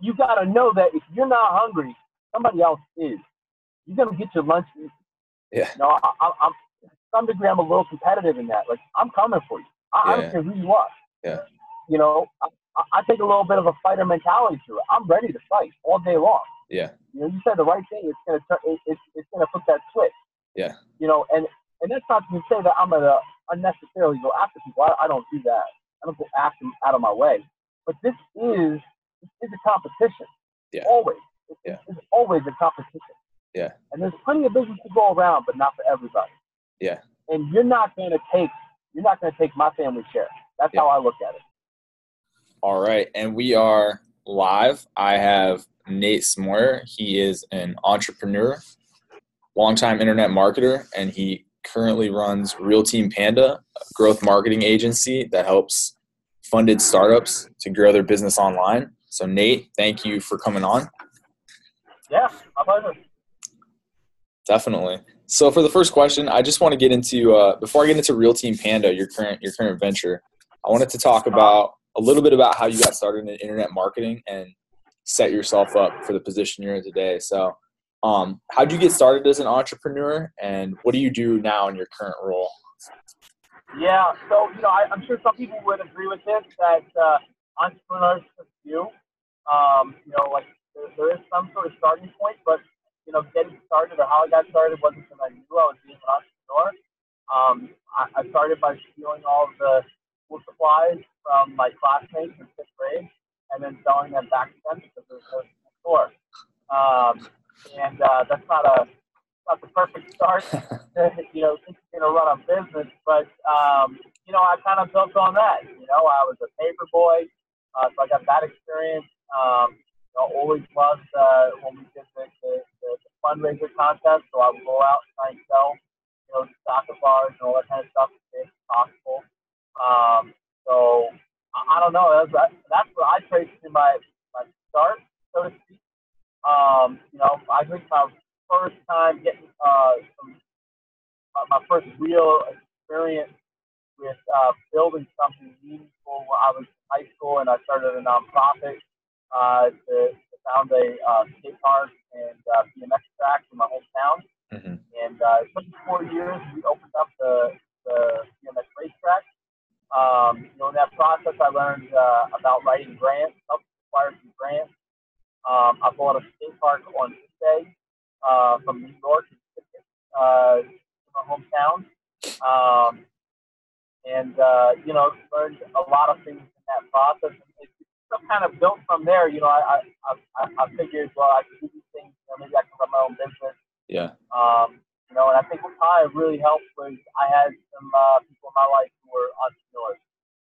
you, got to know that if you're not hungry, somebody else is. You're gonna get your lunch. Yeah. You know, I, I, I'm to some degree I'm a little competitive in that. Like I'm coming for you. I, I don't care who you are. Yeah. You know, I, I- take a little bit of a fighter mentality to it. I'm ready to fight all day long. Yeah. You know, you said the right thing. It's gonna turn. It, it's it's gonna put that switch. Yeah. You know, and and that's not to say that I'm gonna unnecessarily go after people. I, I don't do that. I don't go after them out of my way. But this is is a competition. Yeah. Always. It's, Yeah. it's always a competition. Yeah. And there's plenty of business to go around, but not for everybody. Yeah. And you're not gonna take you're not gonna take my family share. That's Yeah. how I look at it. All right, and we are live. I have Nate Smoyer. He is an entrepreneur, longtime internet marketer, and he currently runs Real Team Panda, a growth marketing agency that helps funded startups to grow their business online. So, Nate, thank you for coming on. Yeah, my pleasure. Definitely. So, for the first question, I just want to get into uh, before I get into Real Team Panda, your current your current venture. I wanted to talk about a little bit about how you got started in internet marketing and set yourself up for the position you're in today. So, um, how did you get started as an entrepreneur, and what do you do now in your current role? Yeah, so you know, I, I'm sure some people would agree with this that uh, entrepreneurs do. Um, you know, like there, there is some sort of starting point, but you know, getting started or how I got started wasn't something I knew I was being an entrepreneur. Um, I, I started by stealing all the school supplies from my classmates in fifth grade and then selling them back to them because there was no store. Um, and uh, that's not a not the perfect start you know, thinking to run a business, but um, you know, I kind of built on that. You know, I was a paper boy, uh, so I got that experience. Um, know, always loved uh, when we did the, the, the, the fundraiser contest, so I would go out and try and sell, you know, soccer bars and all that kind of stuff as possible. Um, so I, I don't know. That's that's where I traced in my my start, so to speak. Um, you know, I think my first time getting uh, some my, my first real experience with uh, building something meaningful I was in high school and I started a nonprofit uh, to, to found a uh, skate park and uh, BMX track in my hometown. Mhm. And uh, it took me four years. We opened up the, the BMX racetrack. Um, you know, in that process, I learned uh, about writing grants, helped acquire some grants. Um, I bought a skate park on Tuesday uh, from New York, uh, my hometown, um, and uh, you know learned a lot of things in that process. And it just kind of built from there. You know, I I, I, I figured well I can do these things. You know, maybe I can run my own business. Yeah, Um, you know, and I think what kind of really helped was I had some uh, people in my life who were entrepreneurs.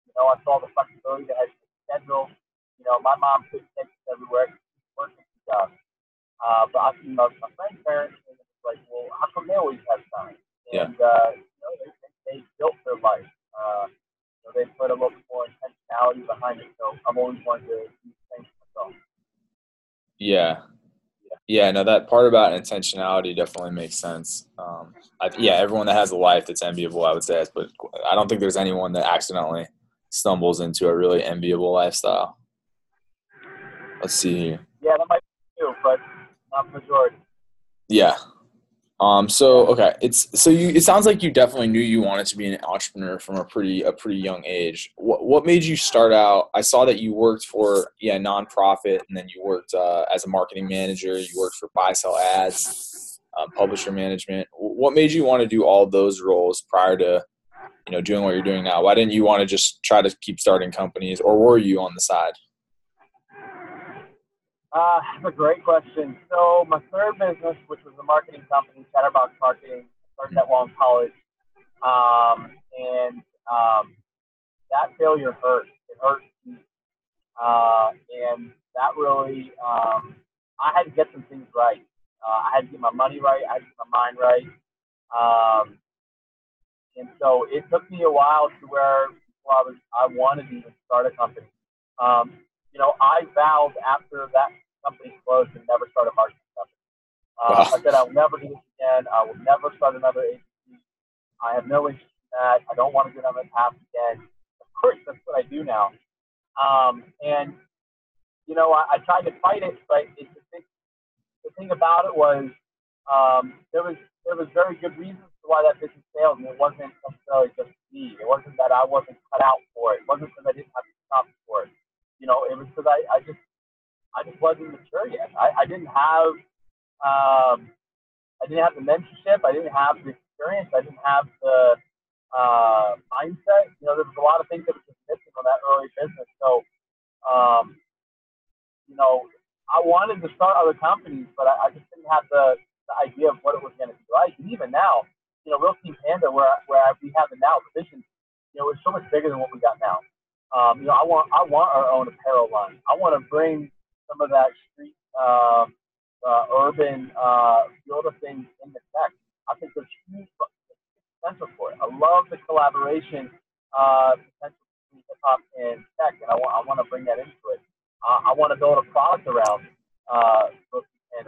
You know, I saw the flexibility they had schedule. You know, my mom couldn't everywhere. Working stuff. Uh, but I, you know, my friend's parents, and it was like, well, how come they always have time? Yeah. Uh, you know, they, they, they built their life. Uh, know, they put a little bit more intentionality behind it. So I've always wanted to do things myself. yeah, yeah. No, that part about intentionality definitely makes sense. Yeah, everyone that has a life that's enviable, I would say, but I don't think there's anyone that accidentally stumbles into a really enviable lifestyle. Let's see here. Yeah, that might be too, but not the majority. Yeah. Um. So okay, it's so you. It sounds like you definitely knew you wanted to be an entrepreneur from a pretty a pretty young age. What What made you start out? I saw that you worked for yeah nonprofit, and then you worked uh, as a marketing manager. You worked for BuySellAds, um, publisher management. What made you want to do all those roles prior to you know doing what you're doing now? Why didn't you want to just try to keep starting companies, or were you on the side? Uh, that's a great question. So my third business, which was a marketing company, Chatterbox Marketing, started that while in college, um, and um, that failure hurt. It hurt, me. uh, and that really, um, I had to get some things right. Uh, I had to get my money right. I had to get my mind right. Um, and so it took me a while to where I was, I wanted to even start a company. Um, you know, I vowed after that company closed to never start a marketing company. Uh, Wow. I said I will never do this again. I will never start another agency. I have no interest in that. I don't want to get on that path again. Of course, that's what I do now. Um, and you know, I, I tried to fight it, but it, the, thing, the thing about it was um, there was there was very good reasons why that business failed, and it wasn't necessarily just me. It wasn't that I wasn't cut out for it. It wasn't because I didn't have the chops for it. You know, it was because I, I just I just wasn't mature yet. I, I didn't have um, I didn't have the mentorship. I didn't have the experience. I didn't have the uh, mindset. You know, there was a lot of things that were just missing on that early business. So, um, you know, I wanted to start other companies, but I, I just didn't have the, the idea of what it was going to be like. And even now, you know, Real Team Panda, where where we have it now, the vision, you know, is so much bigger than what we got now. Um, you know, I want I want our own apparel line. I want to bring some of that street, um, uh, urban uh, feel of things in the tech. I think there's huge potential for it. I love the collaboration uh, potential between hip hop and tech, and I want I want to bring that into it. Uh, I want to build a product around uh,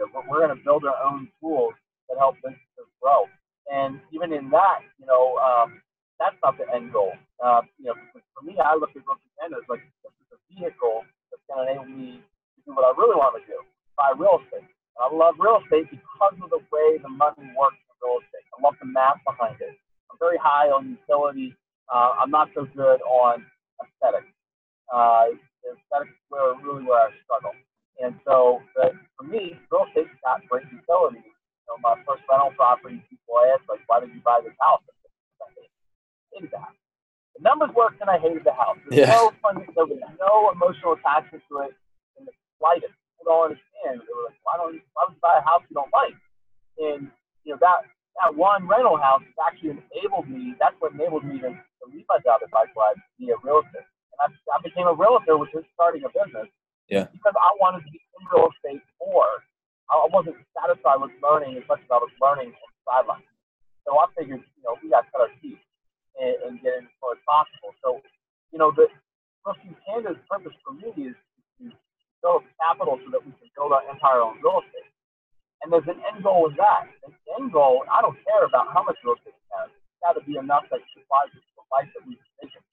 and we're, going to build our own tools that help businesses grow. And even in that, you know, um, that's not the end goal. Uh, you know, for me, I look at Rookie Panda as like this is a vehicle that's going to enable me to do what I really want to do: buy real estate. And I love real estate because of the way the money works in real estate. I love the math behind it. I'm very high on utility. Uh, I'm not so good on aesthetics. Uh, is where really where I struggle. And so the, for me, real estate's got great utility. You know, my first rental property, people ask like, "Why did you buy this house?" I hated the house. The numbers worked, and I hated the house. There's yeah. no fun. There was no emotional attachment to it in the slightest. People don't understand. They were like, "Why don't you, why would you buy a house you don't like?" And you know that that one rental house actually enabled me. That's what enabled me to, to leave my job at Bikewise to be a realtor. And I, I became a realtor, which is starting a business. Yeah. Because I wanted to be in real estate more. I wasn't satisfied with learning as much as I was learning on the sideline. So I figured, you know, we got to cut our teeth and, and get in as far as possible. So, you know, the Rusty Panda's purpose for me is to build capital so that we can build our empire on real estate. And there's an end goal with that. The end goal, I don't care about how much real estate we have. It's got to be enough that supplies the life that we envision.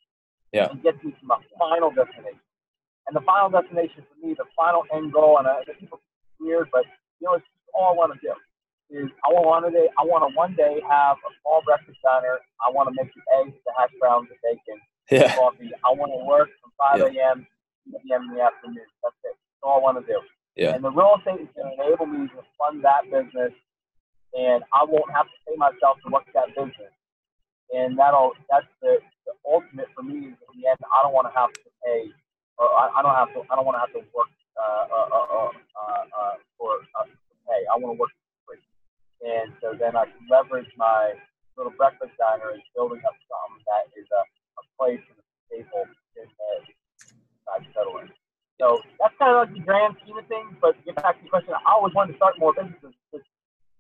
Yeah. And get me to my final destination. And the final destination for me, the final end goal, and I, people weird, but you know, it's all I want to do is I want to day, I want to one day have a small breakfast diner. I want to make the eggs, the hash browns, the bacon, yeah. the coffee. I want to work from 5 a.m. to 2 p.m. in the afternoon. That's it. That's all I want to do. Yeah. And the real estate is going to enable me to fund that business, and I won't have to pay myself to work that business. And that'll that's the, the ultimate for me. In the end, I don't want to have to pay, or I, I don't have to. I don't want to have to work uh, uh, uh, uh, uh, uh for uh, pay. I want to work free. And so then I can leverage my little breakfast diner and building up something that is a, a place and a staple in that I settle in. So that's kind of like the grand scheme of things. But to get back to the question, I always wanted to start more businesses. Because,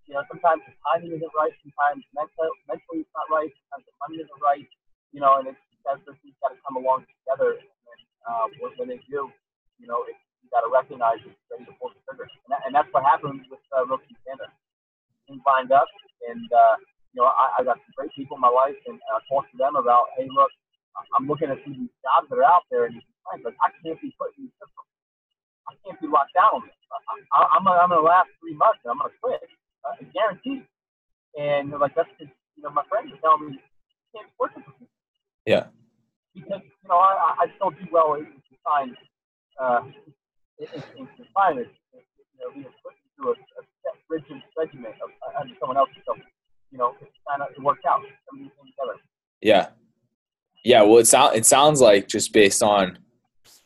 you know, sometimes the timing isn't right. Sometimes mentally, mentally it's not right. Sometimes the money isn't right. You know, and it's that's the things got to come along together. And uh, when, they do, you know, it, you got to recognize it's ready to pull the trigger. And, that, and that's what happened with uh, Rookie Panda. Things lined up, and uh, you know, I, I got some great people in my life, and I talked to them about, hey, look, I'm looking at these jobs that are out there, and like, I can't be put in the system. I can't be locked down on this. I, am gonna, I'm gonna last three months and I'm gonna quit, uh, guaranteed. And like that's just, you know, my friends telling me you can't work with me. Yeah. Because you know I, I still do well in confined, uh, in, in confinement. You know, being put into a, a set rigid regiment of uh, under someone else. So, you know, it kind of it worked out. Some of these things together. Yeah. Yeah. Well, it sounds it sounds like just based on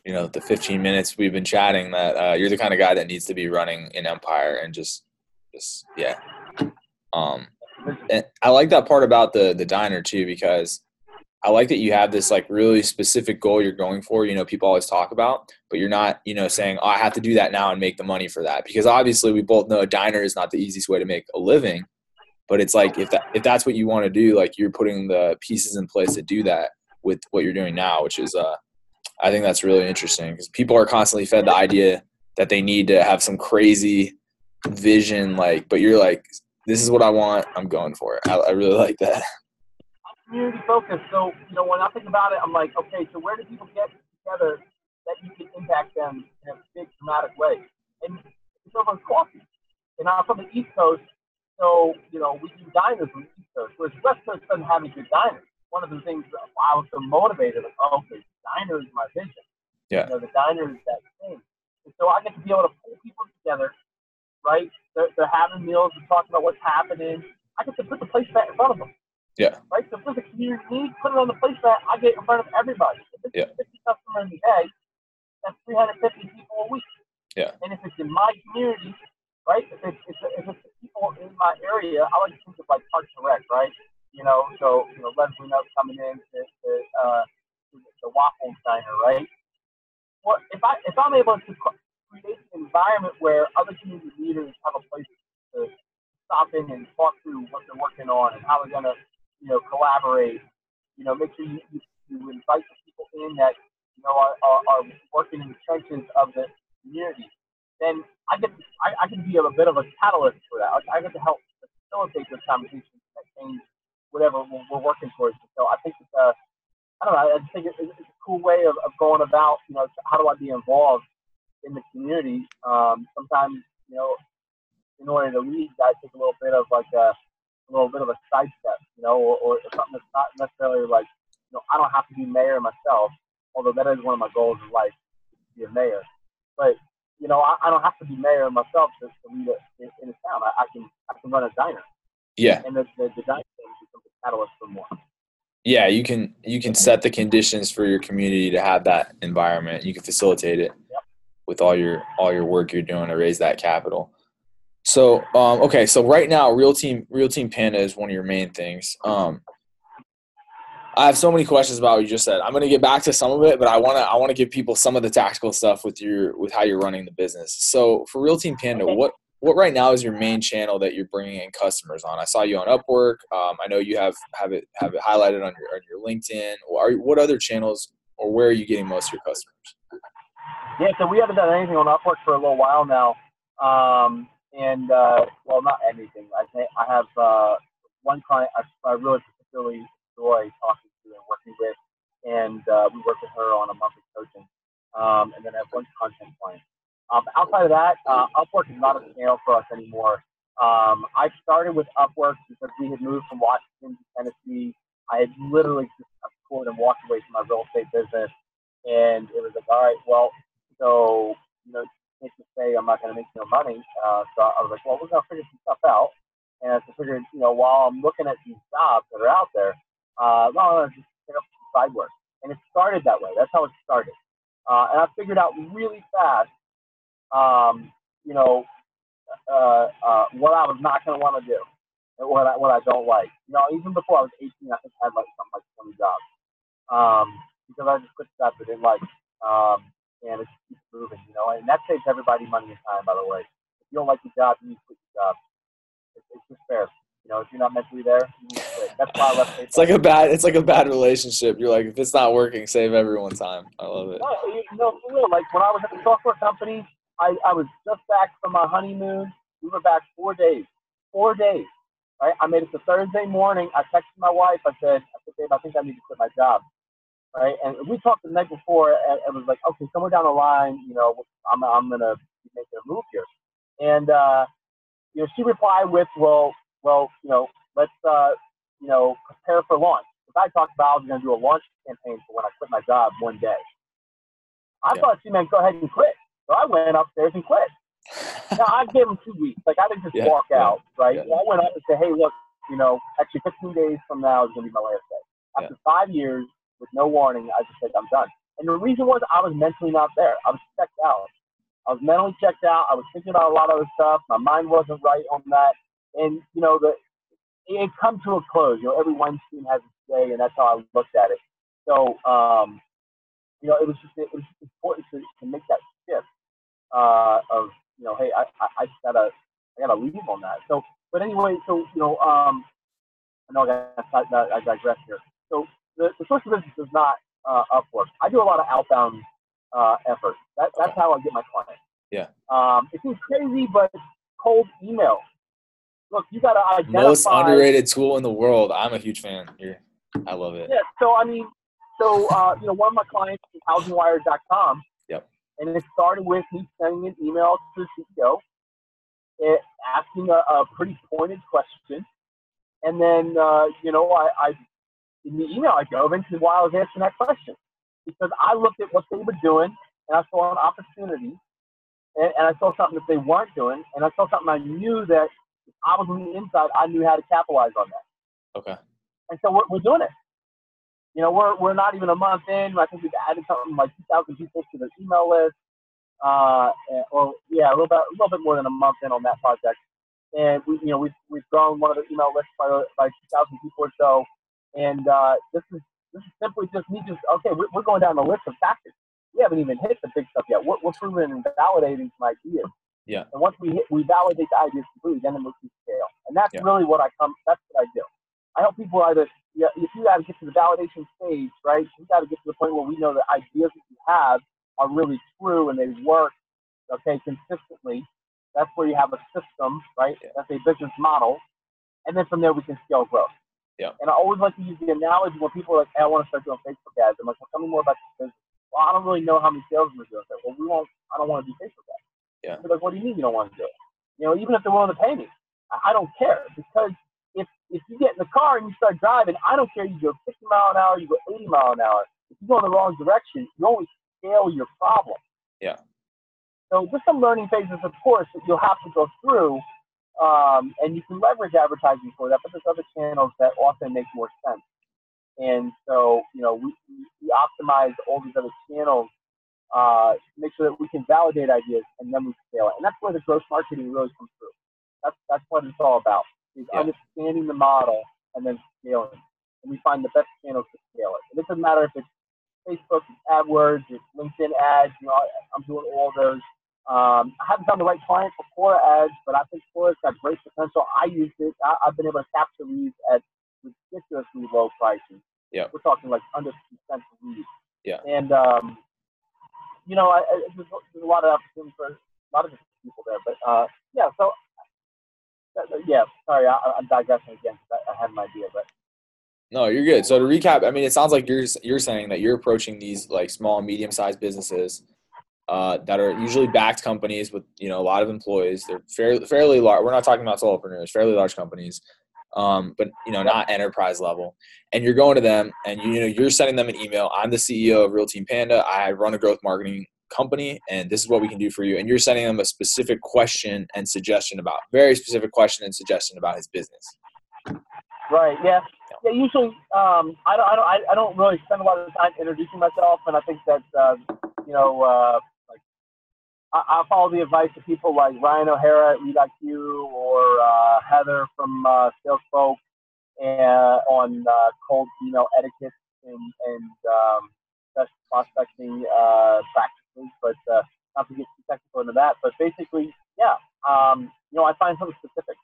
you know the 15 minutes we've been chatting that uh, you're the kind of guy that needs to be running an empire and just just yeah. Um and i like that part about the the diner too because i like that you have this like really specific goal you're going for you know people always talk about but you're not you know saying oh i have to do that now and make the money for that because obviously we both know a diner is not the easiest way to make a living but it's like if that if that's what you want to do like you're putting the pieces in place to do that with what you're doing now which is uh I think that's really interesting because people are constantly fed the idea that they need to have some crazy vision, like, but you're like, this is what I want. I'm going for it. I, I really like that. I'm community focused. So, you know, when I think about it, I'm like, okay, so where do people get together that you can impact them in a big dramatic way. And it's over coffee. And I'm from the East Coast, so you know we do diners on the East Coast, whereas West Coast doesn't have any good diners. One of the things that I was so motivated, like, oh, okay, diner is my vision. Yeah. You know, the diner is that thing. And so I get to be able to pull people together, right? They're, they're having meals, they're talking about what's happening. I get to put the placemat in front of them. Yeah. Right? So if there's a community need, put it on the placemat, I get it in front of everybody. If it's Yeah. 50 customers a day, that's 350 people a week. Yeah. And if it's in my community, right? If it's, if it's, if it's the people in my area, I like to think of like Parks and Rec, right? You know, so, you know, Leslie Knope coming in to, to, uh, the Waffle Diner, right? Well, if, I, if I'm able to create an environment where other community leaders have a place to stop in and talk through what they're working on and how they're going to, you know, collaborate. You know, make sure you, you, you invite the people in that, you know, are, are, are working in the trenches of the community. Then I get, I, I can be a bit of a catalyst for that. I, I get to help facilitate those conversations that change whatever we're, we're working towards. So I think it's a, I don't know, I think it's, it's a cool way of, of going about, you know, how do I be involved in the community? Um, sometimes, you know, in order to lead, I take a little bit of like a, a little bit of a sidestep, you know, or, or something that's not necessarily like, you know, I don't have to be mayor myself, although that is one of my goals in life, to be a mayor. But, you know, I, I don't have to be mayor myself to, to lead it in, in a town. I, I can I can run a diner, Yeah. and the, the, the diner becomes a catalyst for more. Yeah, you can you can set the conditions for your community to have that environment. You can facilitate it with all your all your work you're doing to raise that capital. So, um, okay, so right now, Real Team Real Team Panda is one of your main things. Um, I have so many questions about what you just said. I'm going to get back to some of it, but I want to I want to give people some of the tactical stuff with your with how you're running the business. So, for Real Team Panda, Okay. what what right now is your main channel that you're bringing in customers on? I saw you on Upwork. Um, I know you have have it have it highlighted on your on your LinkedIn. Are, what other channels or where are you getting most of your customers? Yeah, so we haven't done anything on Upwork for a little while now. Um, and, uh, well, not anything. I I have uh, one client I, I really particularly enjoy talking to and working with, and uh, we work with her on a monthly coaching. Um, and then I have one content client. Um, outside of that, uh, Upwork is not a channel for us anymore. Um, I started with Upwork because we had moved from Washington to Tennessee. I had literally just cut and walked away from my real estate business. And it was like, all right, well, so, you know, can't just say I'm not going to make no money. Uh, so I was like, well, we're going to figure some stuff out. And I figured, you know, while I'm looking at these jobs that are out there, uh, well, I'm just pick up some side work. And it started that way. That's how it started. Uh, and I figured out really fast, um, you know, uh, uh, what I was not going to want to do and what I, what I don't like. You know, even before I was 18, I think I had like something like 20 jobs um, because I just quit stuff I didn't like. Um, and it just keeps moving, you know, and that saves everybody money and time, by the way. If you don't like your job, you need to quit the job. It's, it's just fair. You know, if you're not mentally there, you need to quit. That's why I left. It's like a bad it's like a bad relationship. You're like if it's not working, save everyone time. I love it. No, you know, for real. Like when I was at the software company, I, I was just back from my honeymoon. We were back four days. Four days. Right? I made it to Thursday morning. I texted my wife. I said, I said, babe, I think I need to quit my job. Right? And we talked the night before, and it was like, okay, somewhere down the line, you know, I'm, I'm gonna be making a move here. And uh, you know, she replied with, well, well, you know, let's uh, you know, prepare for launch. Because I talked about I was gonna do a launch campaign for when I quit my job one day. I Yeah. thought she meant go ahead and quit. So I went upstairs and quit. Now I gave him two weeks. Like I didn't just Yeah, walk yeah, out, right? I went up and said, hey, look, you know, actually 15 days from now is gonna be my last day. After five years with no warning, I just said I'm done. And the reason was I was mentally not there. I was checked out. I was mentally checked out. I was thinking about a lot of other stuff. My mind wasn't right on that. And you know, the it come to a close. You know, every Weinstein has its day, and that's how I looked at it. So, um, you know, it was just it was just important to, to make that shift uh, of you know, hey, I, I, I just gotta I gotta leave on that. So, but anyway, so you know, um, I know I, got, I, I digress here. So the, the source of business is not uh, Upwork. I do a lot of outbound uh, effort. That, that's Okay. how I get my clients. Yeah. Um, it seems crazy, but cold email. Look, you gotta identify. Most underrated tool in the world. I'm a huge fan. Here, I love it. Yeah. So I mean, so uh, you know, one of my clients is HousingWire.com, Yep. And it started with me sending an email to the CEO, it, asking a, a, pretty pointed question. And then, uh, you know, I, I, in the email, I dove into why I was asking that question. Because I looked at what they were doing and I saw an opportunity and, and I saw something that they weren't doing. And I saw something I knew that if I was on the inside, I knew how to capitalize on that. Okay. And so we're, we're doing it. You know, we're, we're not even a month in. I think we've added something like 2,000 people to the email list. Uh, or yeah, a little bit, a little bit more than a month in on that project. And we, you know, we've, we've grown one of the email lists by, by 2,000 people or so. And uh, this is this is simply just me just okay. We're, we're going down the list of factors. We haven't even hit the big stuff yet. We're, we're proving and validating some ideas. Yeah. And once we hit, we validate the ideas completely, then it we can scale. And that's yeah. really what I come. That's what I do. I help people either yeah, if you got to get to the validation stage, right? You got to get to the point where we know the ideas that you have are really true and they work, okay, consistently. That's where you have a system, right? Yeah. That's a business model, and then from there we can scale growth. Yeah. And I always like to use the analogy when people are like, hey, "I want to start doing Facebook ads." I'm like, "Well, tell me more about this business." Well, I don't really know how many sales we're doing. Like, well, we won't. I don't want to do Facebook ads. Yeah. They're like, "What do you mean you don't want to do it?" You know, even if they're willing to pay me, I don't care because if if you get in the car and you start driving, I don't care. You go 60 mile an hour, you go 80 mile an hour. If you go in the wrong direction, you only scale your problem. Yeah. So there's some learning phases, of course, that you'll have to go through, um, and you can leverage advertising for that. But there's other channels that often make more sense. And so, you know, we, we optimize all these other channels uh, to make sure that we can validate ideas and then we scale it. And that's where the growth marketing really comes through. That's that's what it's all about is yeah. understanding the model and then scaling. And we find the best channels to scale it. And it doesn't matter if it's Facebook, it's AdWords, it's LinkedIn ads. You know, I, am doing all those. Um, I haven't found the right client for Quora ads, but I think Quora's got great potential. I used it. I, have been able to capture leads at ridiculously low prices. Yeah. We're talking like under 50 cents a lead. Yeah. And, um, you know, I, I, there's, there's, a lot of opportunity for a lot of different people there. But uh, yeah, so yeah, sorry, I, am digressing again. I, I had an idea, but no, you're good. So to recap, I mean, it sounds like you're you're saying that you're approaching these like small and medium sized businesses uh, that are usually backed companies with you know a lot of employees. They're fairly fairly large. We're not talking about solopreneurs, fairly large companies, um, but you know not enterprise level. And you're going to them, and you, you know you're sending them an email. I'm the CEO of Real Team Panda. I run a growth marketing company and this is what we can do for you and you're sending them a specific question and suggestion about very specific question and suggestion about his business right yeah yeah usually um, I, don't, I, don't, I don't really spend a lot of time introducing myself and i think that uh, you know uh, I, I follow the advice of people like ryan o'hara at LeadIQ or uh, heather from uh, salesfolk and on uh, cold email etiquette and, and um, prospecting uh, practices but uh, not to get too technical into that. But basically, yeah, um, you know, I find something specific,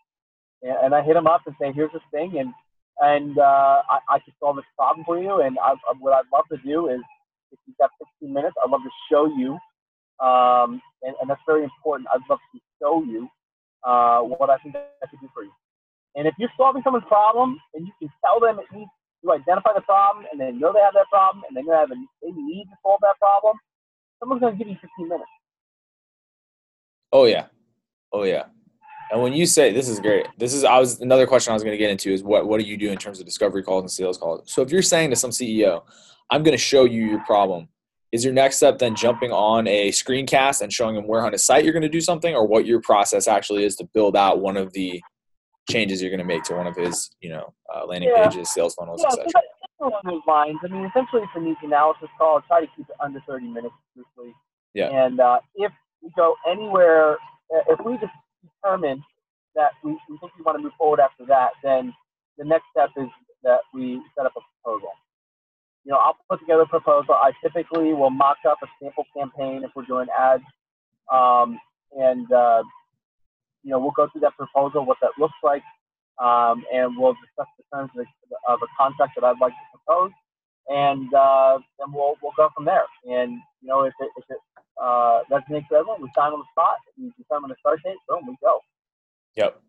and, and I hit them up and say, "Here's this thing," and and uh, I, I can solve this problem for you. And I, what I'd love to do is, if you've got 15 minutes, I'd love to show you, um, and, and that's very important. I'd love to show you uh, what I think I could do for you. And if you're solving someone's problem and you can tell them you identify the problem and they know they have that problem and they know they, have a, they need to solve that problem, someone's going to give you 15 minutes. Oh yeah, oh yeah. And when you say this is great, this is I was another question I was going to get into is what what do you do in terms of discovery calls and sales calls? So if you're saying to some CEO, I'm going to show you your problem, is your next step then jumping on a screencast and showing them where on a site you're going to do something, or what your process actually is to build out one of the changes you're going to make to one of his you know uh, landing yeah. pages, sales funnels, yeah, etc along those lines. I mean, essentially, it's a needs analysis call. Try to keep it under 30 minutes, truthfully. Yeah. And uh, if we go anywhere, uh, if we just determine that we, we think we want to move forward after that, then the next step is that we set up a proposal. You know, I'll put together a proposal. I typically will mock up a sample campaign if we're doing ads, um, and uh, you know, we'll go through that proposal, what that looks like, um, and we'll discuss the terms of, of, a contract that I'd like to propose, and uh, then we'll we'll go from there. And you know, if it, if it uh, resonates with everyone, we sign on the spot. We determine a start date. Boom, we go. Yep.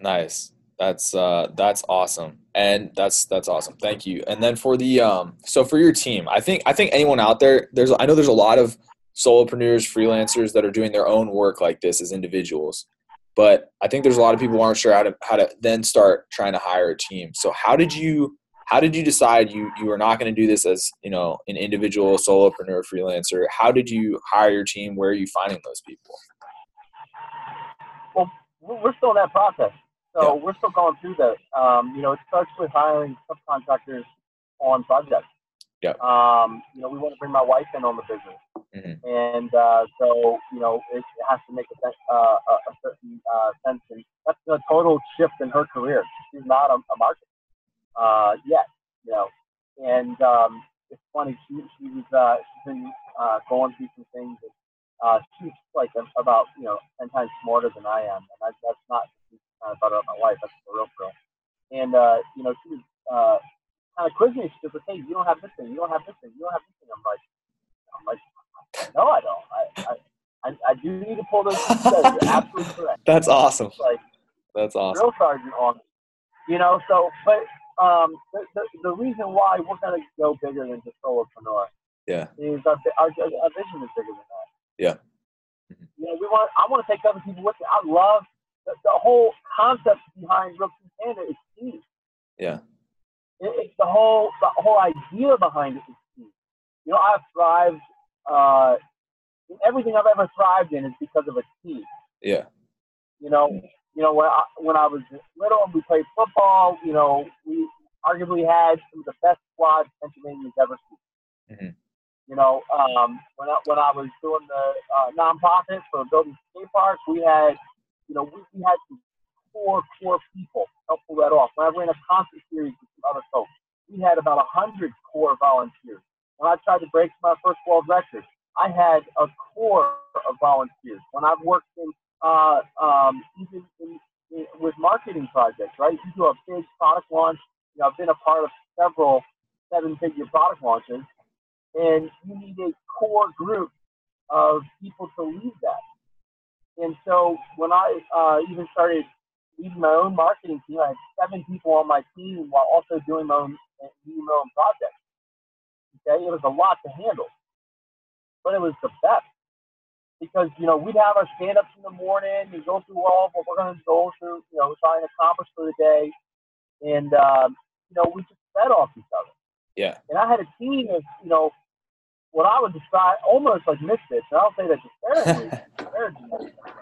Nice. That's uh that's awesome. And that's that's awesome. Thank you. And then for the um so for your team, I think I think anyone out there there's I know there's a lot of solopreneurs, freelancers that are doing their own work like this as individuals. But I think there's a lot of people aren't sure how to how to then start trying to hire a team. So how did you how did you decide you you were not going to do this as you know an individual solopreneur freelancer? How did you hire your team? Where are you finding those people? Well, we're still in that process. So yeah. we're still going through that. Um, you know, it starts with hiring subcontractors on projects. Yeah. Um, you know, we want to bring my wife in on the business, mm-hmm. and uh, so you know, it, it, has to make a, uh, a certain uh, sense, and that's a total shift in her career. She's not a, a marketer uh, yet, you know, and um, it's funny. She she's uh, she's been uh, going through some things. And, uh, she's like about you know ten times smarter than I am, and I, that's not of butter up my wife. That's the real girl. And uh, you know, she was uh, kind of quizzing me. She was like, "Hey, you don't have this thing. You don't have this thing. You don't have this thing." I'm like, I'm like, no, I don't. I, I, I, I do need to pull those. You're absolutely correct. That's awesome. Like, that's awesome. Drill sergeant on, you know. So, but um, the, the, the reason why we're gonna go bigger than just solopreneur. Yeah. Is our, our, our vision is bigger than that. Yeah. You know, we want. I want to take other people with me. I love the, the whole concept behind Team Panda is key. Yeah. It, it's the whole the whole idea behind it is key. You know, I've thrived. Uh, everything I've ever thrived in is because of a team. Yeah. You know, you know when I, when I was little and we played football, you know, we arguably had some of the best squads Pennsylvania's ever seen. Mm-hmm. You know, um, when I, when I was doing the uh, nonprofit for building skate parks, we had you know, we, we had some core, core people help pull that off. When I ran a concert series with some other folks, we had about a hundred core volunteers. When I tried to break my first world record, I had a core of volunteers. When I've worked in, uh, um, even in, in, with marketing projects, right? You do a big product launch. You know, I've been a part of several seven-figure product launches, and you need a core group of people to lead that. And so when I uh, even started leading my own marketing team, I had seven people on my team while also doing my own, leading my own projects. Okay, it was a lot to handle, but it was the best because you know we'd have our stand-ups in the morning and go through all of what we're going to go through, you know, trying to accomplish for the day, and um, you know we just fed off each other. Yeah. And I had a team of you know what I would describe almost like misfits. And I don't say that disparagingly.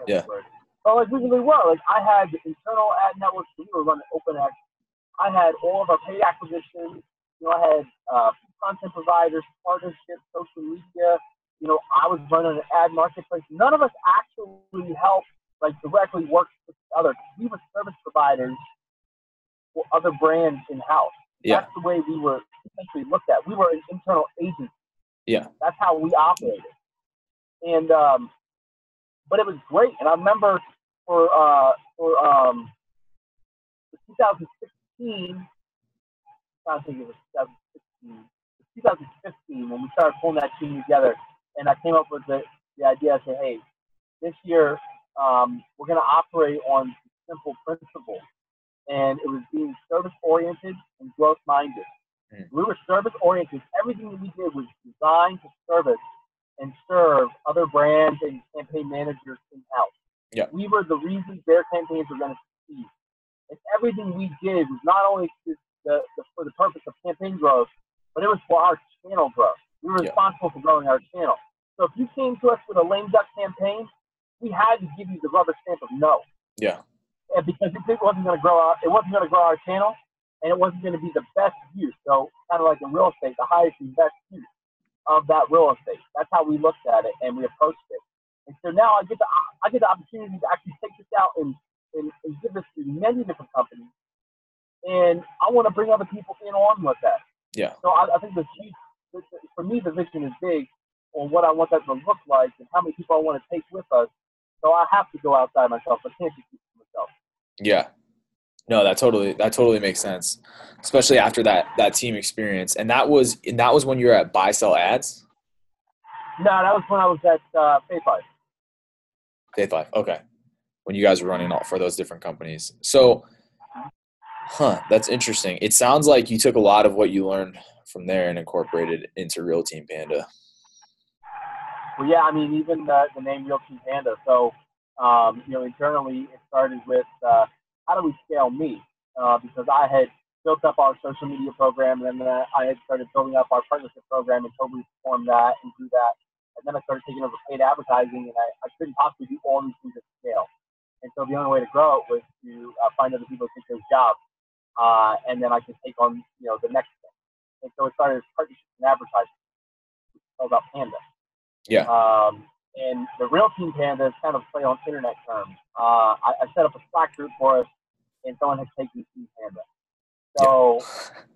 Yeah. But like we really were. Like I had internal ad networks. We were running open ads. I had all of our paid acquisitions. You know, I had uh, content providers, partnerships, social media. You know, I was running an ad marketplace. None of us actually helped like directly work with each other. We were service providers for other brands in house. Yeah. That's the way we were essentially looked at. We were an internal agency. Yeah. That's how we operated. And um, but it was great. And I remember for uh, for um, 2016, I think it was 2016, 2015 when we started pulling that team together, and I came up with the, the idea. I said, hey, this year um, we're going to operate on simple principles, and it was being service oriented and growth minded. Mm. We were service oriented. Everything that we did was designed to service and serve other brands and campaign managers in house. Yeah. We were the reason their campaigns were going to succeed. And everything we did was not only the, the, for the purpose of campaign growth, but it was for our channel growth. We were responsible yeah. for growing our channel. So if you came to us with a lame duck campaign, we had to give you the rubber stamp of no. Yeah. And because it wasn't going to grow our, it wasn't going to grow our channel, and it wasn't going to be the best use. So kind of like in real estate, the highest and best use of that real estate. That's how we looked at it and we approached it. And so now I get the I get the opportunity to actually take this out and, and, and give this to many different companies. And I want to bring other people in on with that. Yeah. So I, I think the for me the vision is big on what I want that to look like and how many people I want to take with us. So I have to go outside myself. I can't just keep myself. Yeah, no, that totally that totally makes sense, especially after that that team experience. And that was and that was when you were at BuySellAds. No, that was when I was at uh, Faithlife. Faith Life, okay. When you guys were running all for those different companies, so, huh, that's interesting. It sounds like you took a lot of what you learned from there and incorporated into Real Team Panda. well, yeah, I mean, even the, the name Real Team Panda. So, um, you know, internally, it started with uh, how do we scale me? Uh, because I had built up our social media program, and then I had started building up our partnership program and totally formed that and do that. And then I started taking over paid advertising, and I, I couldn't possibly do all these things at scale. And so the only way to grow it was to uh, find other people to take those jobs, uh, and then I could take on you know the next thing. And so it started as partnerships and advertising. It's called out Panda. Yeah. Um, and the real Team Panda is kind of play on internet terms. Uh, I, I set up a Slack group for us, and someone has taken Team Panda. So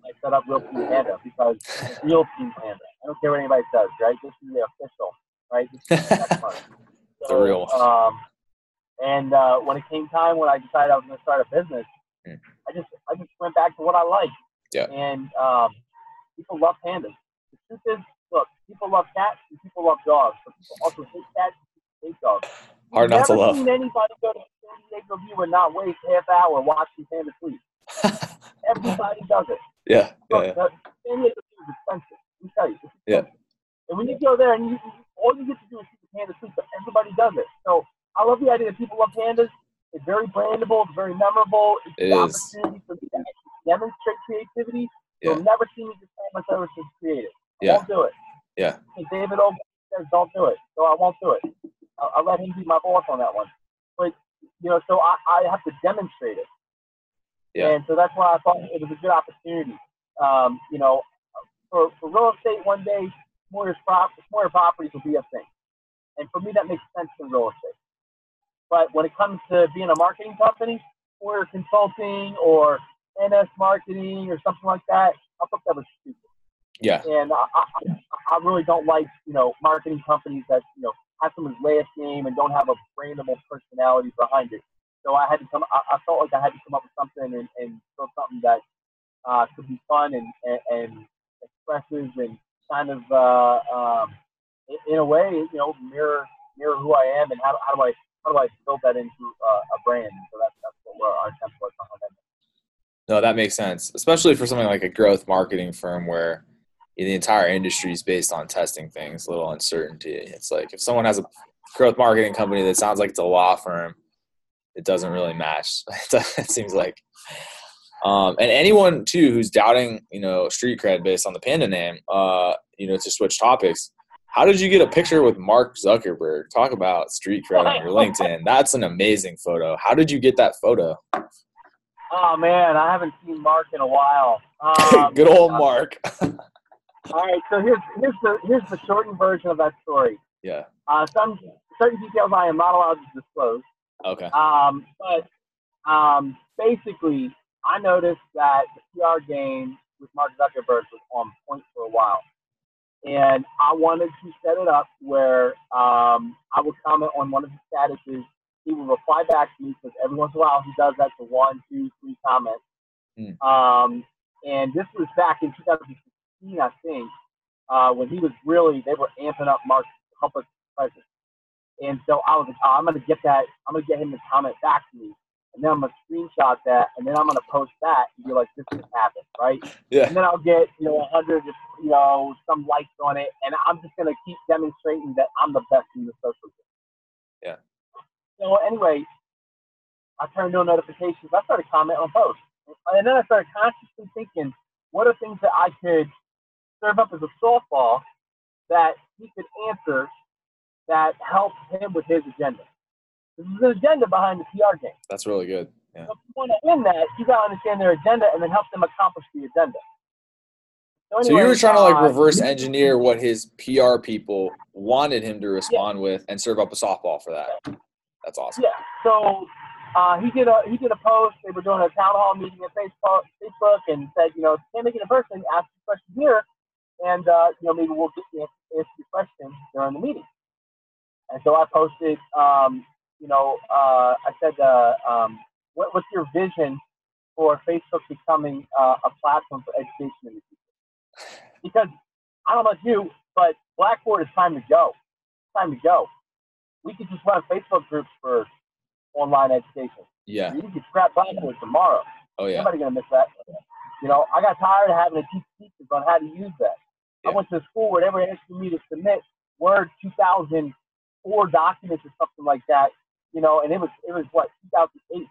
I set up Real Team Panda because it's Real Team Panda. I don't care what anybody says, right? This is the official, right? This is the. The real. Um, and uh, when it came time when I decided I was going to start a business, Hmm. I just I just went back to what I like. Yeah. And um, people love pandas. The truth is, look, people love cats and people love dogs, but people also hate cats and hate dogs. Hard not to love. Never seen anybody go to San Diego Zoo and not waste half hour watching panda sleep. Everybody does it. yeah. Look, Yeah. the San Diego Zoo is expensive. Let me tell you. Yeah. And when you go there and you, all you get to do is see the panda sleep, but everybody does it. So I love the idea that people love pandas. It's very brandable. It's very memorable. It's It the is. opportunity for me to demonstrate creativity. Yeah. You'll never see me just say my services creative. I Yeah. won't do it. Yeah. If David Oak says don't do it, so I won't do it. I'll, I'll let him be my boss on that one. But you know, so I, I have to demonstrate it. Yeah. And so that's why I thought it was a good opportunity. Um, you know, for, for real estate, one day, Smoyer's prop, Smoyer properties will be a thing. And for me, that makes sense in real estate. But when it comes to being a marketing company, or consulting, or NS marketing, or something like that, I thought that was stupid. Yeah. And I, I, I really don't like, you know, marketing companies that, you know, have someone's last name and don't have a brandable personality behind it. So I had to come, I, I felt like I had to come up with something and, and build something that uh, could be fun and, and, and expressive and kind of, uh, um, in, in a way, you know, mirror mirror who I am and how, how do I how do I build that into uh, a brand? So that's that's what our attempt was behind that. No, that makes sense, especially for something like a growth marketing firm where the entire industry is based on testing things, a little uncertainty. It's like if someone has a growth marketing company that sounds like it's a law firm, it doesn't really match. it seems like. Um, and anyone too who's doubting, you know, street cred based on the panda name, uh, you know, to switch topics. How did you get a picture with Mark Zuckerberg? Talk about street cred on your LinkedIn. That's an amazing photo. How did you get that photo? Oh man, I haven't seen Mark in a while. Um, Good old Mark. All right, so here's here's the here's the shortened version of that story. yeah. Uh, some certain details I am not allowed to disclose. Okay. Um, but um, basically, I noticed that the PR game with Mark Zuckerberg was on point for a while. And I wanted to set it up where um, I would comment on one of his statuses. He would reply back to me because every once in a while he does that to one, two, three comments. Mm. Um, and this was back in 2016, I think, uh, when he was really, they were amping up Mark's public presence. And so I was like, oh, I'm going to get that, I'm going to get him to comment back to me. And then I'm going to screenshot that, and then I'm going to post that and be like, this just happened, right? Yeah. And then I'll get, you know, 100, you know, some likes on it, and I'm just going to keep demonstrating that I'm the best in the social game. Yeah. So anyway, I turned on notifications. I started commenting on posts. And then I started consciously thinking, what are things that I could serve up as a softball that he could answer that helps him with his agenda? This is an agenda behind the PR game. That's really good. Yeah. So if you want to win that, you got to understand their agenda and then help them accomplish the agenda. So you were trying to like uh, reverse engineer what his PR people wanted him to respond with and serve up a softball for that. That's awesome. Yeah. So uh, he did a he did a post. They were doing a town hall meeting at Facebook, Facebook, and said, you know, can't make it in person, ask the question here, and uh, you know maybe we'll get you answer your question during the meeting. And so I posted, um, you know, uh, I said, uh, um, what, what's your vision for Facebook becoming uh, a platform for education in the future? Because I don't know about you, but Blackboard is time to go. It's time to go. We could just run Facebook groups for online education. Yeah. You could scrap Blackboard tomorrow. Oh yeah. Nobody's gonna miss that. You know, I got tired of having to teach teachers on how to use that. I went to school where they were asking me to submit Word 2004 documents or something like that, you know, and it was it was what 2008.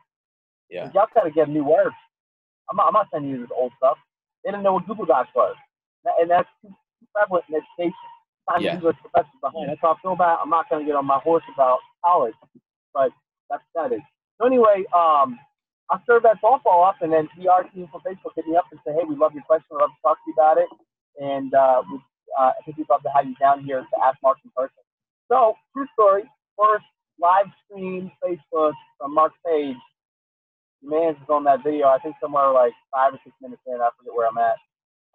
Yeah. Y'all gotta get new Word. I'm not, I'm not sending you this old stuff. They didn't know what Google Docs was, and that's too prevalent in education. I'm Yeah. English professors behind. That's how I feel about. I'm not gonna get on my horse about college, but that's that is. So anyway, um, I served that softball up, and then PR team from Facebook hit me up and said, "Hey, we love your question. We'd love to talk to you about it, and uh, uh, I think we'd love to have you down here to ask Mark in person." So, true story. First live stream Facebook from Mark Page. The is on that video. I think somewhere like five or six minutes in. I forget where I'm at.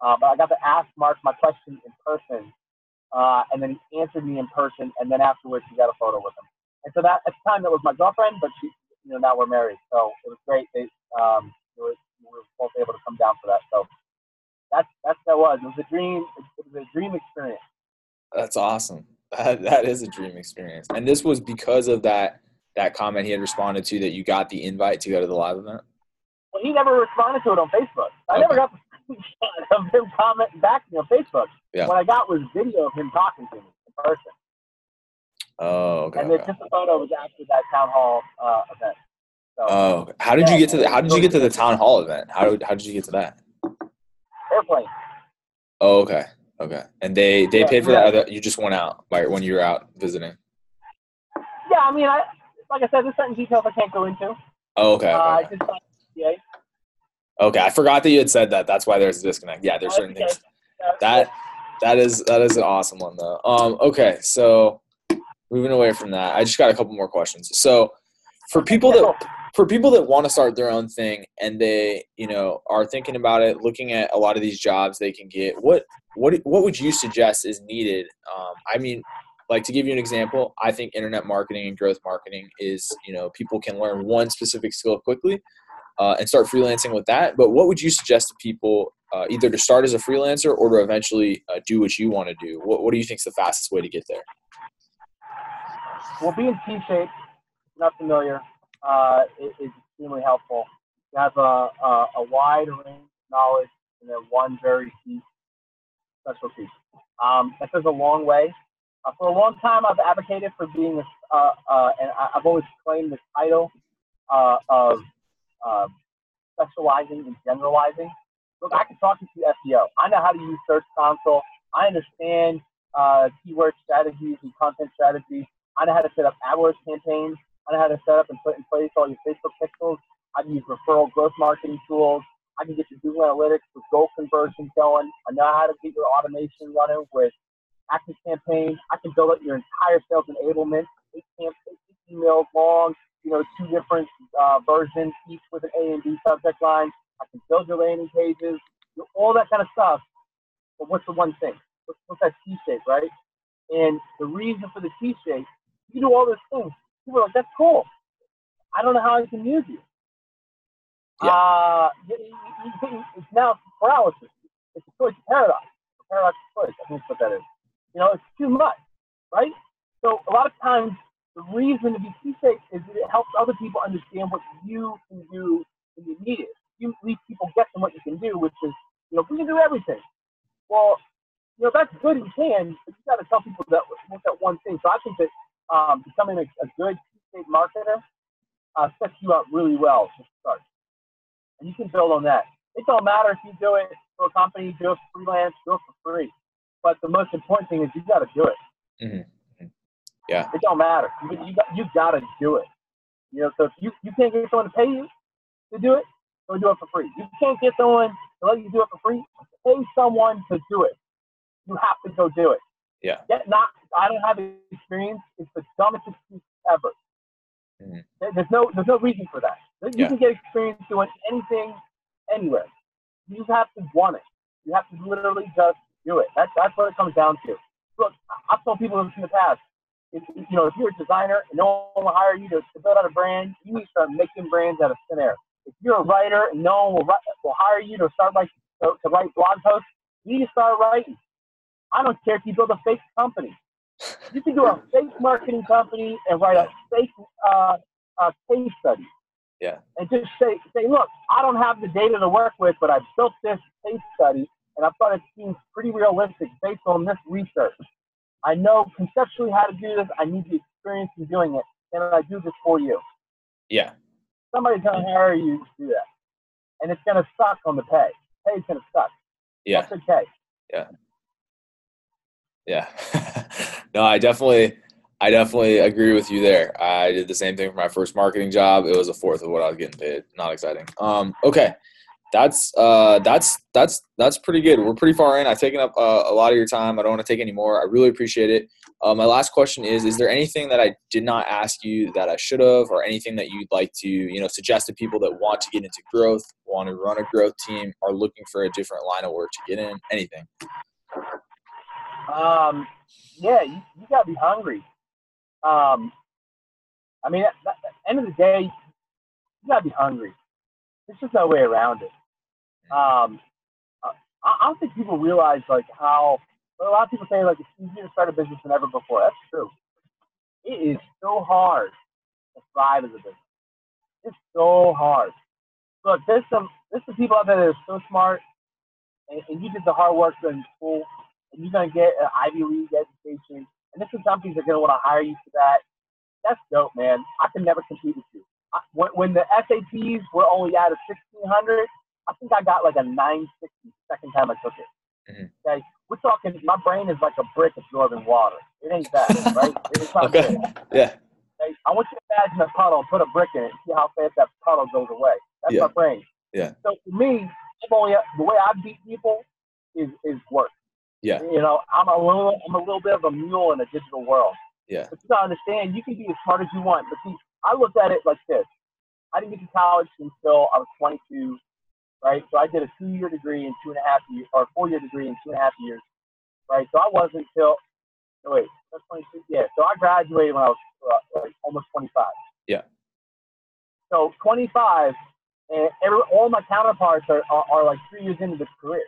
Uh, but I got to ask Mark my question in person, uh, and then he answered me in person, and then afterwards he got a photo with him. And so that at the time that was my girlfriend, but she, you know, now we're married, so it was great. They, um, we were, we were both able to come down for that. So that's that's what that was. It was a dream. It was a dream experience. That's awesome. That, that is a dream experience. And this was because of that that comment he had responded to that you got the invite to go to the live event. Well, he never responded to it on Facebook. I never got the screenshot of him commenting back to me on Facebook. Yeah. What I got was video of him talking to me in person, Oh, okay. and then okay. just the photo was after that town hall uh, event. So Oh, how did you get to the How did you get to the town hall event? How did How did you get to that? Airplane. Oh, okay, okay. And they they Yeah, paid for yeah. that. Other, you just went out like when you were out visiting. Yeah, I mean, I like I said, there's certain details I can't go into. Oh, okay. Uh, I Okay. just yeah, okay. I forgot that you had said that. That's why there's a disconnect. Yeah, there's certain things. That that is that is an awesome one though. Um, okay, so moving away from that, I just got a couple more questions. So for people that for people that want to start their own thing and they you know are thinking about it, looking at a lot of these jobs they can get, what what what would you suggest is needed? Um, I mean, like to give you an example, I think internet marketing and growth marketing is you know people can learn one specific skill quickly. Uh, and start freelancing with that. But what would you suggest to people uh, either to start as a freelancer or to eventually uh, do what you want to do? What, what do you think is the fastest way to get there? Well, being T-shaped, not familiar, uh, is, is extremely helpful. You have a, a, a wide range of knowledge and a one very key specialty. Um, that goes a long way. Uh, for a long time, I've advocated for being, a, uh, uh, and I- I've always claimed the title uh, of uh, specializing and generalizing. Look, I can talk to you SEO. I know how to use Search Console. I understand uh, keyword strategies and content strategies. I know how to set up AdWords campaigns. I know how to set up and put in place all your Facebook pixels. I can use referral growth marketing tools. I can get your Google Analytics with goal conversions going. I know how to get your automation running with active campaigns. I can build up your entire sales enablement. Eight campaigns, eight emails long, you know, two different uh, versions, each with an A and B subject line. I can build your landing pages, all that kind of stuff. But what's the one thing? What's, what's that T shape, right? And the reason for the T shape, you do all those things. People are like, that's cool. I don't know how I can use you. Yeah. Uh, you, you, you, it's now paralysis. It's a choice paradox. A paradox of choice. I think that's what that is. You know, it's too much, right? So a lot of times, the reason to be T-shaped is that it helps other people understand what you can do when you need it. You leave people guessing what you can do, which is, you know, we can do everything. Well, you know, that's good and can, but you got to tell people that what's that one thing. So I think that um, becoming a, a good T-shaped marketer uh, sets you up really well to start. And you can build on that. It don't matter if you do it for a company, do it for freelance, do it for free. But the most important thing is you got to do it. Mhm. Yeah. It don't matter. You, you, got, you got to do it. You know, so if you, you can't get someone to pay you to do it, go do it for free. You can't get someone to let you do it for free, pay someone to do it. You have to go do it. Yeah. Get not, I don't have experience. It's the dumbest excuse ever. Mhm. There's no, there's no reason for that. You Yeah. can get experience doing anything, anywhere. You just have to want it. You have to literally just do it. That's, that's what it comes down to. Look, I've told people this in the past. If, you know, if you're a designer and no one will hire you to, to build out a brand, you need to start making brands out of thin air. If you're a writer and no one will, will hire you to start like to, to write blog posts, you need to start writing. I don't care if you build a fake company. You can do a fake marketing company and write a fake uh, uh, case study. Yeah. And just say, say, look, I don't have the data to work with, but I've built this case study and I thought it seems pretty realistic based on this research. I know conceptually how to do this. I need the experience in doing it. Can I do this for you? Yeah. Somebody's going to hire you to do that. And it's going to suck on the pay. Pay's going to suck. Yeah. That's okay. Yeah. no, I definitely I definitely agree with you there. I did the same thing for my first marketing job. It was a fourth of what I was getting paid. Not exciting. Um, okay. That's uh that's that's that's pretty good. We're pretty far in. I've taken up uh, a lot of your time. I don't want to take any more. I really appreciate it. Uh, my last question is: Is there anything that I did not ask you that I should have, or anything that you'd like to, you know, suggest to people that want to get into growth, want to run a growth team, are looking for a different line of work to get in? Anything? Um, yeah, you, you got to be hungry. Um, I mean, at, at the end of the day, you got to be hungry. There's just no way around it. Um, I, I don't think people realize like how. A lot of people say like it's easier to start a business than ever before. That's true. It is so hard to thrive as a business. It's so hard. Look, there's some there's some people out there that are so smart, and, and you did the hard work in school, and you're gonna get an Ivy League education, and some companies are gonna want to hire you for that. That's dope, man. I can never compete with you. I, when, when the SATs were only out of 1600, I think I got like a 960 second time I took it. Mhm. Okay, we're talking. My brain is like a brick absorbing water. It ain't that, right? It's not Okay. good. Yeah. Okay? I want you to imagine a puddle and put a brick in it and see how fast that puddle goes away. That's Yeah. my brain. Yeah. So for me, I'm only, the way I beat people is is work. Yeah. You know, I'm a little I'm a little bit of a mule in a digital world. Yeah. But you gotta understand, you can be as smart as you want. But see, I looked at it like this. I didn't get to college until I was 22, right? So I did a two-year degree in two and a half years, or a four-year degree in two and a half years, right? So I wasn't until no, wait, that's 22. Yeah. So I graduated when I was uh, like almost 25. Yeah. So 25, and every, all my counterparts are, are, are like three years into the career.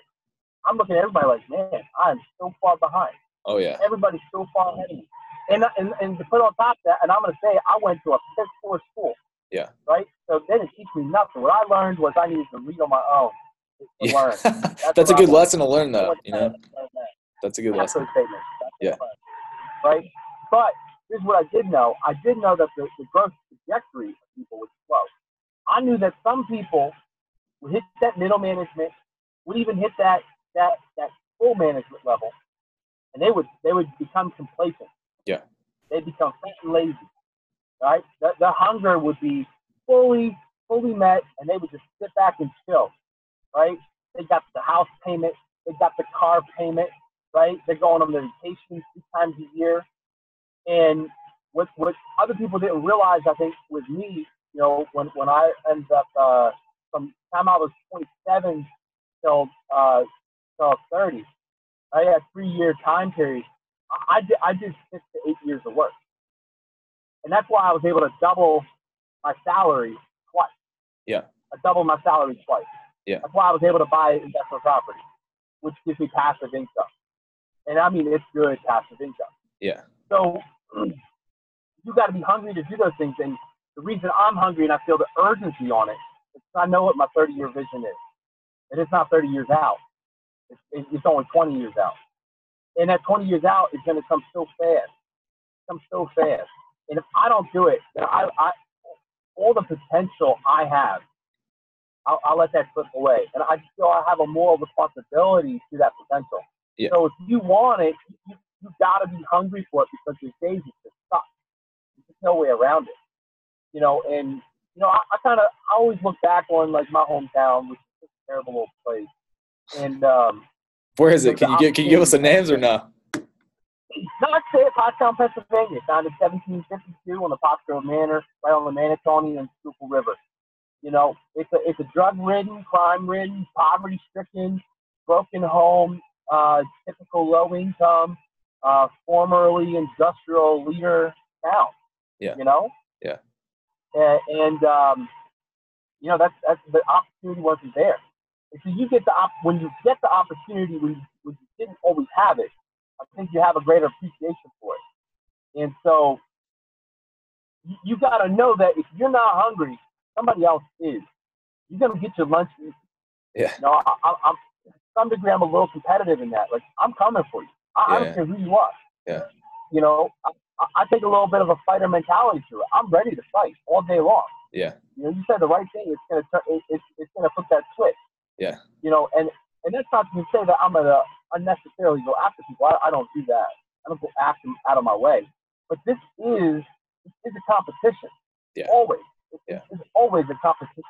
I'm looking at everybody like, man, I'm so far behind Oh yeah. everybody's so far ahead of me. And, uh, and, and to put on top of that, and I'm going to say, I went to a piss poor school. Yeah. Right? So they didn't teach me nothing. What I learned was I needed to read on my own to Yeah. learn. That's a what I good lesson to learn, though. You know, that's a good That's lesson. a statement. That's Yeah. Right? But here's what I did know. I did know that the, the growth trajectory of people was slow. I knew that some people would hit that middle management, would even hit that that that full management level, and they would they would become complacent. Yeah. They'd become fat and lazy. Right? The, the hunger would be fully fully met, and they would just sit back and chill. Right? They got the house payment, they got the car payment, right? They're going on their vacation two times a year. And what what other people didn't realize, I think, with me, you know, when when I ended up uh, from time I was 27 till uh, till 30, I had three year time period. I, I did I did six to eight years of work, and that's why I was able to double my salary twice. Yeah. I doubled my salary twice. Yeah. That's why I was able to buy investment property, which gives me passive income. And I mean, it's good passive income. Yeah. So you got to be hungry to do those things. And the reason I'm hungry and I feel the urgency on it is I know what my 30 year vision is. And it's not 30 years out. It's, it's only 20 years out. And that 20 years out is going to come so fast. Come so fast. And if I don't do it, then I, I all the potential I have, I'll, I'll let that slip away. And I feel I have a moral responsibility to that potential. Yeah. So if you want it, you, you got to be hungry for it because there's days it's just suck. There's no way around it. You know, and you know, I, I kind of I always look back on like my hometown, which is a terrible little place. And um, Where is it? Can you get can you give us the names or no? not say it, Pottstown, Pennsylvania, founded 1752 on the Pottsgrove Manor, right on the Manatawny and Schuylkill River. You know, it's a it's a drug-ridden, crime-ridden, poverty-stricken, broken home, uh, typical low income, uh, formerly industrial leader town. Yeah. You know. Yeah. And, and um, you know that's that's the opportunity wasn't there. And so you get the op- when you get the opportunity when you, when you didn't always have it. I think you have a greater appreciation for it. And so you, you got to know that if you're not hungry, somebody else is. You're gonna get your lunch. You Yeah. know, I, I, I'm to some degree I'm a little competitive in that. Like I'm coming for you. I, I don't care who you are. Yeah. You know, I, I take a little bit of a fighter mentality to it. I'm ready to fight all day long. Yeah. You know, you said the right thing. It's gonna turn. It, it's it's gonna put that switch. Yeah. You know, and and that's not to say that I'm gonna unnecessarily go after people. I, I don't do that. I don't go after them out of my way. But this is this is a competition. Yeah. Always. It's, Yeah. it's always a competition.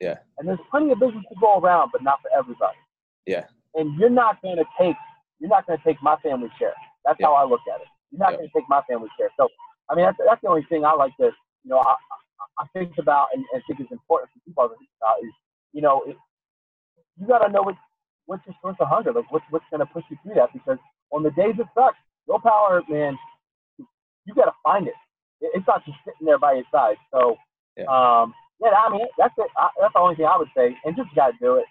Yeah. And there's plenty of business to go around, but not for everybody. Yeah. And you're not gonna take you're not gonna take my family share. That's Yeah. how I look at it. You're not Yeah. gonna take my family share. So I mean that's that's the only thing I like to you know I I, think about and, and think is important for people to think about is you know you got to know what what's your source of hunger like what's what's gonna push you through that because on the days it sucks willpower man you got to find it. It- It's not just sitting there by your side. So, Yeah. um, yeah, I mean, that's it. I, that's the only thing I would say. And just got to do it.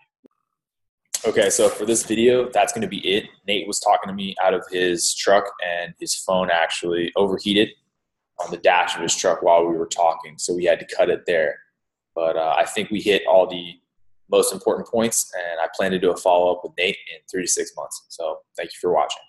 Okay, so for this video, that's going to be it. Nate was talking to me out of his truck, and his phone actually overheated on the dash of his truck while we were talking, so we had to cut it there. But uh, I think we hit all the most important points, and I plan to do a follow up with Nate in three to six months. So thank you for watching.